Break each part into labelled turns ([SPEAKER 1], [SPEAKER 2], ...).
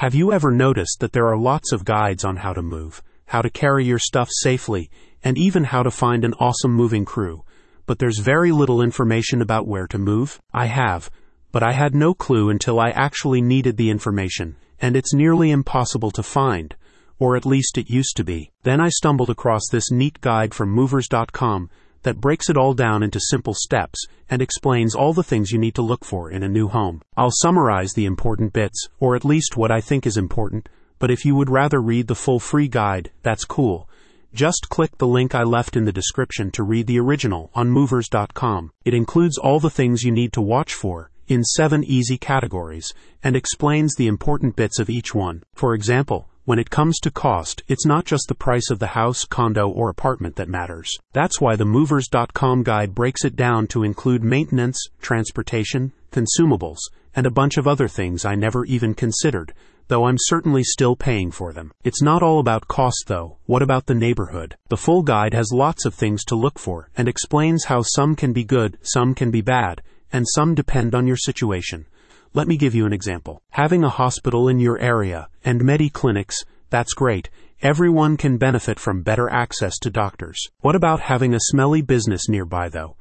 [SPEAKER 1] Have you ever noticed that there are lots of guides on how to move, how to carry your stuff safely, and even how to find an awesome moving crew? But there's very little information about where to move? I have, but I had no clue until I actually needed the information, and it's nearly impossible to find, or at least it used to be. Then I stumbled across this neat guide from movers.com that breaks it all down into simple steps and explains all the things you need to look for in a new home. I'll summarize the important bits, or at least what I think is important, but if you would rather read the full free guide, that's cool. Just click the link I left in the description to read the original on movers.com. It includes all the things you need to watch for in seven easy categories and explains the important bits of each one. For example, when it comes to cost, it's not just the price of the house, condo, or apartment that matters. That's why the Movers.com guide breaks it down to include maintenance, transportation, consumables, and a bunch of other things I never even considered, though I'm certainly still paying for them. It's not all about cost though. What about the neighborhood? The full guide has lots of things to look for and explains how some can be good, some can be bad, and some depend on your situation. Let me give you an example. Having a hospital in your area and medi clinics, that's great. Everyone can benefit from better access to doctors. What about having a smelly business nearby though?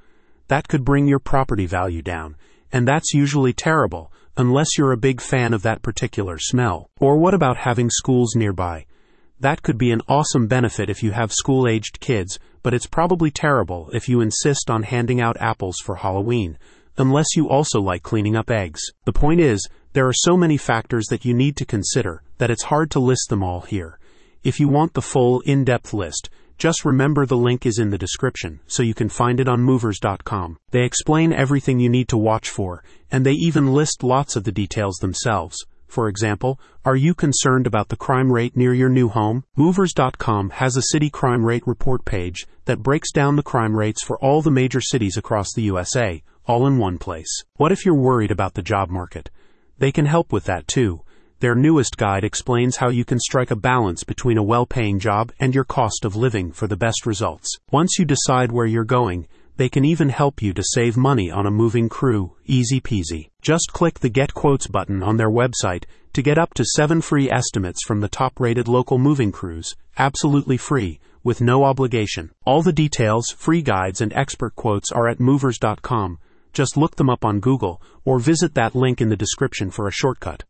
[SPEAKER 1] That could bring your property value down, and that's usually terrible unless you're a big fan of that particular smell. Or what about having schools nearby? That could be an awesome benefit if you have school aged kids, but it's probably terrible if you insist on handing out apples for Halloween unless you also like cleaning up eggs. The point is, there are so many factors that you need to consider that it's hard to list them all here. If you want the full, in depth list, just remember the link is in the description, so you can find it on movers.com. They explain everything you need to watch for, and they even list lots of the details themselves. For example, are you concerned about the crime rate near your new home? Movers.com has a city crime rate report page that breaks down the crime rates for all the major cities across the USA, all in one place. What if you're worried about the job market? They can help with that too. Their newest guide explains how you can strike a balance between a well paying job and your cost of living for the best results. Once you decide where you're going, they can even help you to save money on a moving crew, easy peasy. Just click the Get Quotes button on their website to get up to seven free estimates from the top rated local moving crews, absolutely free, with no obligation. All the details, free guides, and expert quotes are at movers.com just look them up on Google or visit that link in the description for a shortcut.